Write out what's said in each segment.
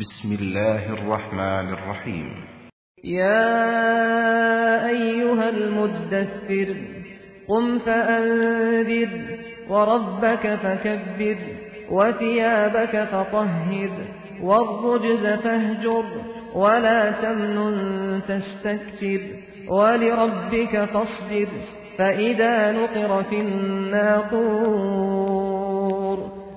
بسم الله الرحمن الرحيم. يا أيها المدثر قم فأنذر وربك فكبر وثيابك فطهر والرجز فاهجر ولا تمنن تستكثر ولربك فاصبر فإذا نقر في الناقور.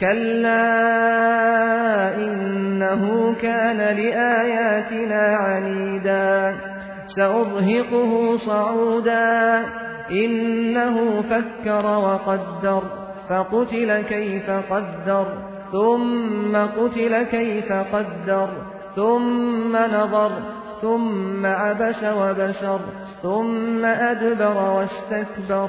كلا إنه كان لآياتنا عنيدا سأرهقه صعودا إنه فكر وقدر فقتل كيف قدر ثم قتل كيف قدر ثم نظر ثم عبس وبشر ثم أدبر واستكبر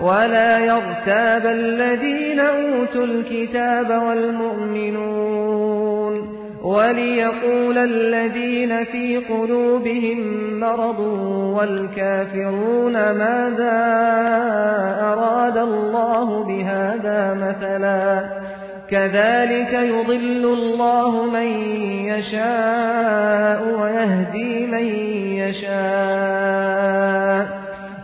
ولا يرتاب الذين أوتوا الكتاب والمؤمنون وليقول الذين في قلوبهم مرض والكافرون ماذا أراد الله بهذا مثلا كذلك يضل الله من يشاء ويهدي من يشاء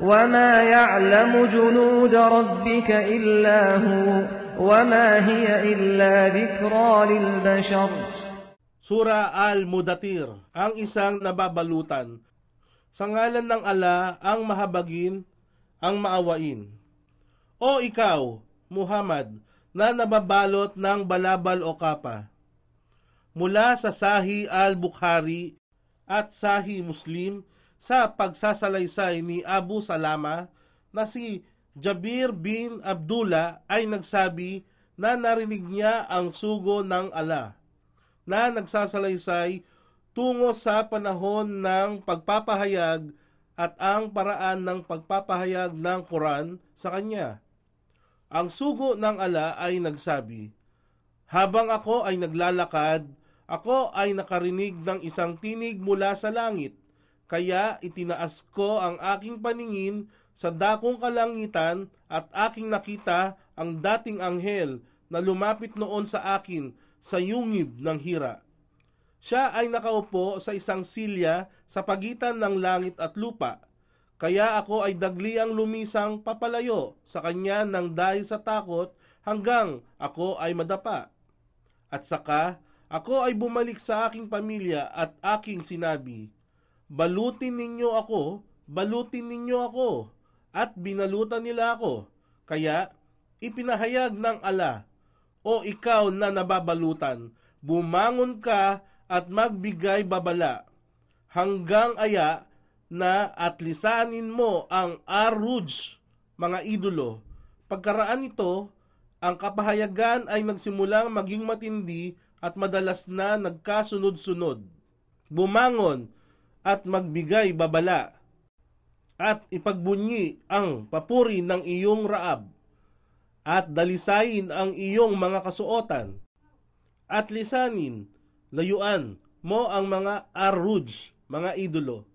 وما يعلم جنود ربك إلا هو وما هي إلا ذكرى للبشر Sura Al-Mudatir, ang isang nababalutan. Sa ngalan ng ala, ang mahabagin, ang maawain. O ikaw, Muhammad, na nababalot ng balabal o kapa. Mula sa Sahi al-Bukhari at Sahi Muslim sa pagsasalaysay ni Abu Salama na si Jabir bin Abdullah ay nagsabi na narinig niya ang sugo ng ala na nagsasalaysay tungo sa panahon ng pagpapahayag at ang paraan ng pagpapahayag ng Quran sa kanya. Ang sugo ng ala ay nagsabi, Habang ako ay naglalakad, ako ay nakarinig ng isang tinig mula sa langit, kaya itinaas ko ang aking paningin sa dakong kalangitan at aking nakita ang dating anghel na lumapit noon sa akin sa yungib ng hira. Siya ay nakaupo sa isang silya sa pagitan ng langit at lupa, kaya ako ay dagliang lumisang papalayo sa kanya ng dahil sa takot hanggang ako ay madapa. At saka, ako ay bumalik sa aking pamilya at aking sinabi, Balutin ninyo ako, balutin ninyo ako, at binalutan nila ako. Kaya, ipinahayag ng ala, o ikaw na nababalutan, bumangon ka at magbigay babala, hanggang aya na at lisanin mo ang Aruj, mga idolo. Pagkaraan nito, ang kapahayagan ay nagsimulang maging matindi at madalas na nagkasunod-sunod. Bumangon at magbigay babala at ipagbunyi ang papuri ng iyong raab at dalisayin ang iyong mga kasuotan at lisanin, layuan mo ang mga aruj, mga idolo.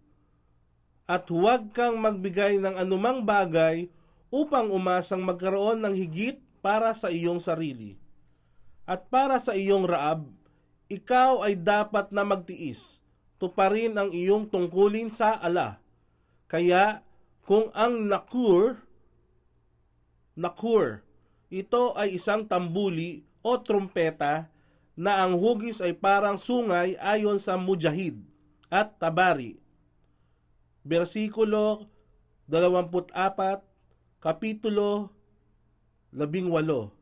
At huwag kang magbigay ng anumang bagay upang umasang magkaroon ng higit para sa iyong sarili. At para sa iyong Raab, ikaw ay dapat na magtiis, tuparin ang iyong tungkulin sa ala. Kaya kung ang nakur, nakur, ito ay isang tambuli o trumpeta na ang hugis ay parang sungay ayon sa mujahid at tabari. Versikulo 24, Kapitulo 18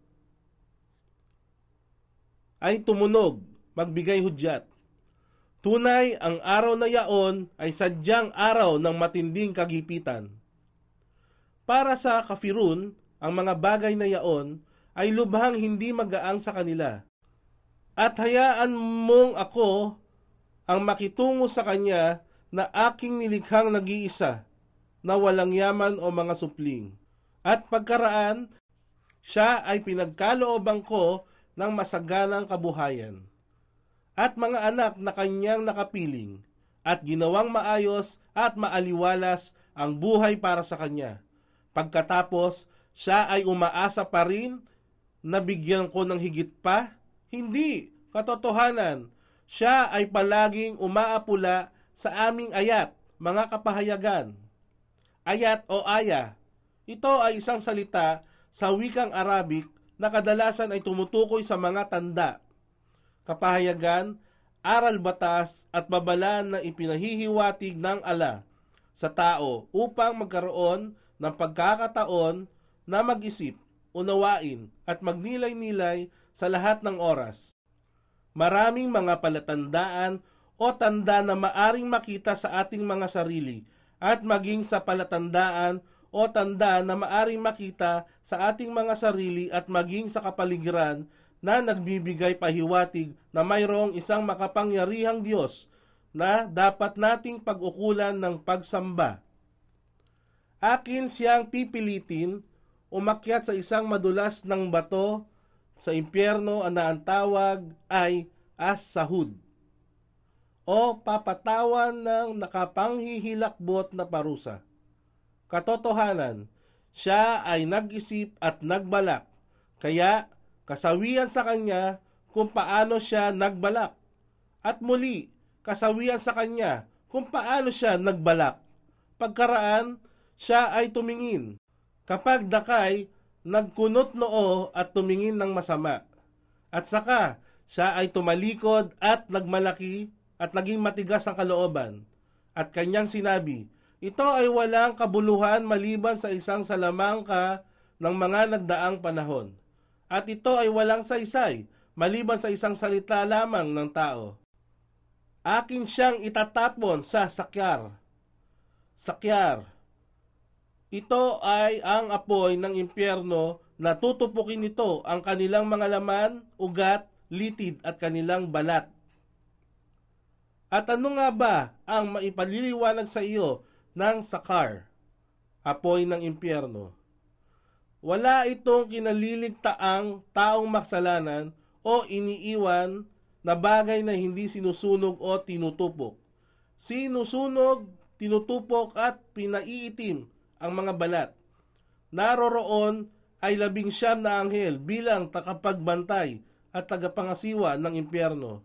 ay tumunog, magbigay hudyat. Tunay, ang araw na yaon ay sadyang araw ng matinding kagipitan. Para sa kafirun, ang mga bagay na yaon ay lubhang hindi magaang sa kanila. At hayaan mong ako ang makitungo sa kanya na aking nilikhang nag-iisa, na walang yaman o mga supling. At pagkaraan, siya ay pinagkalooban ko ng masaganang kabuhayan. At mga anak na kanyang nakapiling, at ginawang maayos at maaliwalas ang buhay para sa kanya. Pagkatapos, siya ay umaasa pa rin na bigyan ko ng higit pa? Hindi, katotohanan. Siya ay palaging umaapula sa aming ayat, mga kapahayagan. Ayat o aya. Ito ay isang salita sa wikang Arabic na kadalasan ay tumutukoy sa mga tanda, kapahayagan, aral batas at babala na ipinahihiwatig ng ala sa tao upang magkaroon ng pagkakataon na mag-isip, unawain at magnilay-nilay sa lahat ng oras. Maraming mga palatandaan o tanda na maaring makita sa ating mga sarili at maging sa palatandaan o tanda na maaring makita sa ating mga sarili at maging sa kapaligiran na nagbibigay pahiwatig na mayroong isang makapangyarihang Diyos na dapat nating pag-ukulan ng pagsamba. Akin siyang pipilitin umakyat sa isang madulas ng bato sa impyerno na ang tawag ay as-sahud o papatawan ng nakapanghihilakbot na parusa. Katotohanan, siya ay nag-isip at nagbalak, kaya kasawian sa kanya kung paano siya nagbalak. At muli, kasawian sa kanya kung paano siya nagbalak. Pagkaraan, siya ay tumingin. Kapag dakay, nagkunot noo at tumingin ng masama. At saka, siya ay tumalikod at nagmalaki at naging matigas ang kalooban. At kanyang sinabi, ito ay walang kabuluhan maliban sa isang salamangka ng mga nagdaang panahon. At ito ay walang saysay maliban sa isang salita lamang ng tao. Akin siyang itatapon sa sakyar. Sakyar. Ito ay ang apoy ng impyerno na tutupukin nito ang kanilang mga laman, ugat, litid at kanilang balat. At ano nga ba ang maipaliliwanag sa iyo ng sakar, apoy ng impyerno. Wala itong kinaliligtaang taong maksalanan o iniiwan na bagay na hindi sinusunog o tinutupok. Sinusunog, tinutupok at pinaiitim ang mga balat. Naroroon ay labing siyam na anghel bilang takapagbantay at tagapangasiwa ng impyerno.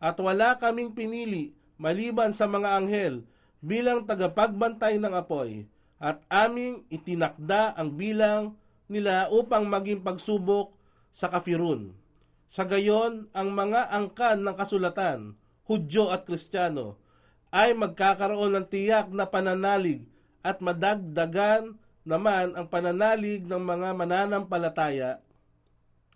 At wala kaming pinili maliban sa mga anghel bilang tagapagbantay ng apoy at aming itinakda ang bilang nila upang maging pagsubok sa kafirun. Sa gayon, ang mga angkan ng kasulatan, Hudyo at Kristiyano, ay magkakaroon ng tiyak na pananalig at madagdagan naman ang pananalig ng mga mananampalataya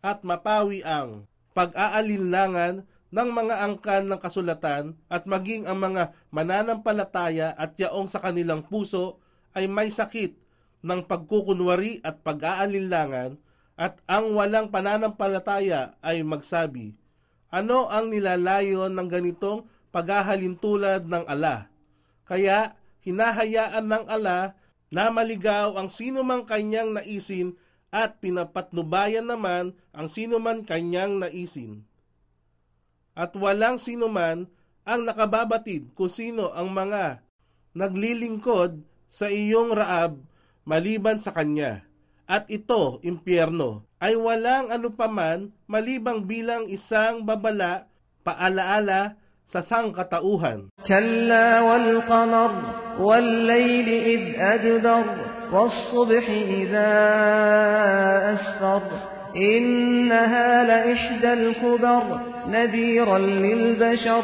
at mapawi ang pag-aalinlangan ng mga angkan ng kasulatan at maging ang mga mananampalataya at yaong sa kanilang puso ay may sakit ng pagkukunwari at pag-aalinlangan at ang walang pananampalataya ay magsabi, ano ang nilalayon ng ganitong paghahalintulad ng ala? Kaya hinahayaan ng ala na maligaw ang sino mang kanyang naisin at pinapatnubayan naman ang sino man kanyang naisin at walang sino man ang nakababatid kung sino ang mga naglilingkod sa iyong raab maliban sa kanya. At ito, impyerno, ay walang anupaman malibang bilang isang babala, paalaala sa sangkatauhan. كلا والقمر والليل إذ أدبر والصبح إذا أسفر إنها لإحدى الكبر نذيرا للبشر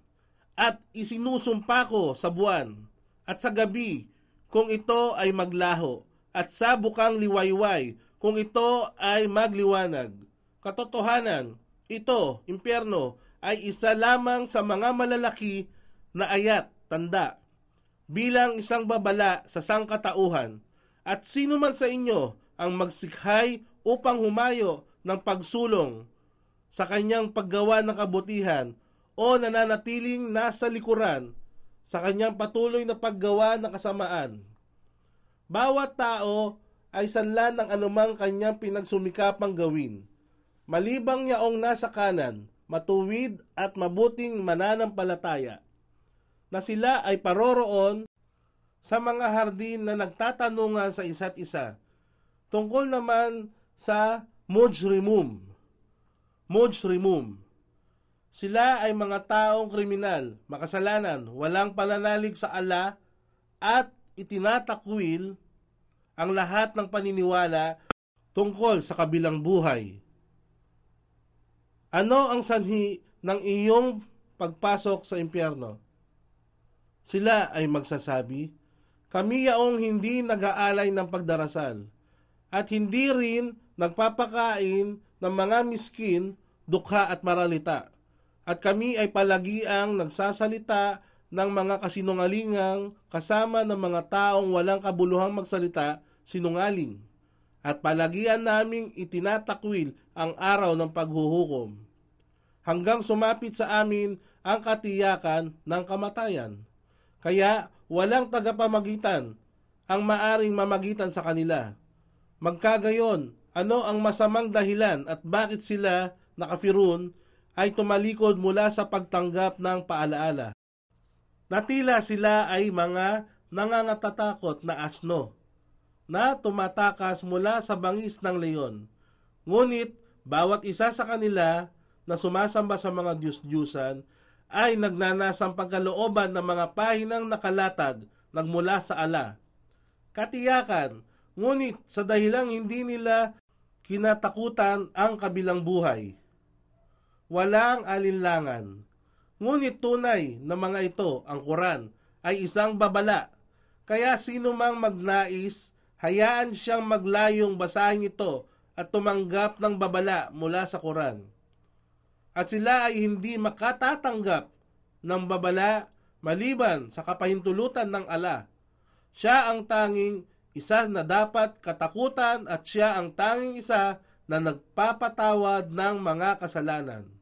At isinusumpa ko sa buwan at sa gabi kung ito ay maglaho at sa bukang liwayway kung ito ay magliwanag. Katotohanan, ito, impyerno, ay isa lamang sa mga malalaki na ayat, tanda, bilang isang babala sa sangkatauhan. At sino man sa inyo ang magsikhay upang humayo ng pagsulong sa kanyang paggawa ng kabutihan o nananatiling nasa likuran sa kanyang patuloy na paggawa ng kasamaan. Bawat tao ay sanlan ng anumang kanyang pinagsumikapang gawin. Malibang yaong nasa kanan, matuwid at mabuting mananampalataya, na sila ay paroroon sa mga hardin na nagtatanungan sa isa't isa. Tungkol naman sa mujrimum. Mujrimum. Sila ay mga taong kriminal, makasalanan, walang pananalig sa ala at itinatakwil ang lahat ng paniniwala tungkol sa kabilang buhay. Ano ang sanhi ng iyong pagpasok sa impyerno? Sila ay magsasabi, kami yaong hindi nag-aalay ng pagdarasal at hindi rin nagpapakain ng mga miskin, dukha at maralita. At kami ay palagiang nagsasalita ng mga kasinungalingang kasama ng mga taong walang kabuluhang magsalita, sinungaling. At palagian naming itinatakwil ang araw ng paghuhukom. Hanggang sumapit sa amin ang katiyakan ng kamatayan. Kaya walang tagapamagitan ang maaring mamagitan sa kanila. Magkagayon, ano ang masamang dahilan at bakit sila nakafirun ay tumalikod mula sa pagtanggap ng paalaala. Natila sila ay mga nangangatatakot na asno na tumatakas mula sa bangis ng leon. Ngunit bawat isa sa kanila na sumasamba sa mga Diyos-Diyusan ay nagnanasang pagkalooban ng mga pahinang nakalatag nagmula sa ala. Katiyakan, ngunit sa dahilang hindi nila kinatakutan ang kabilang buhay. Walang alinlangan. Ngunit tunay na mga ito, ang Quran, ay isang babala. Kaya sino mang magnais, hayaan siyang maglayong basahin ito at tumanggap ng babala mula sa Quran. At sila ay hindi makatatanggap ng babala maliban sa kapahintulutan ng ala. Siya ang tanging isa na dapat katakutan at siya ang tanging isa na nagpapatawad ng mga kasalanan.